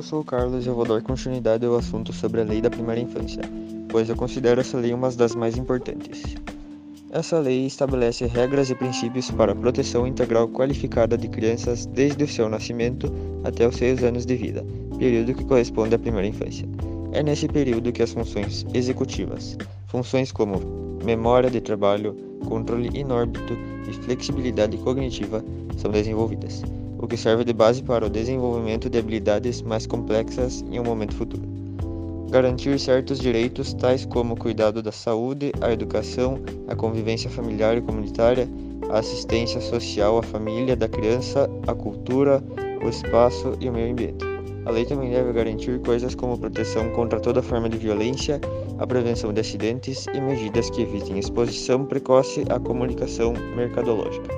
eu sou o Carlos e eu vou dar continuidade ao assunto sobre a lei da primeira infância, pois eu considero essa lei uma das mais importantes. Essa lei estabelece regras e princípios para a proteção integral qualificada de crianças desde o seu nascimento até os seis anos de vida, período que corresponde à primeira infância. É nesse período que as funções executivas, funções como memória de trabalho, controle inórbito e flexibilidade cognitiva, são desenvolvidas o que serve de base para o desenvolvimento de habilidades mais complexas em um momento futuro. Garantir certos direitos, tais como o cuidado da saúde, a educação, a convivência familiar e comunitária, a assistência social à família da criança, a cultura, o espaço e o meio ambiente. A lei também deve garantir coisas como proteção contra toda forma de violência, a prevenção de acidentes e medidas que evitem exposição precoce à comunicação mercadológica.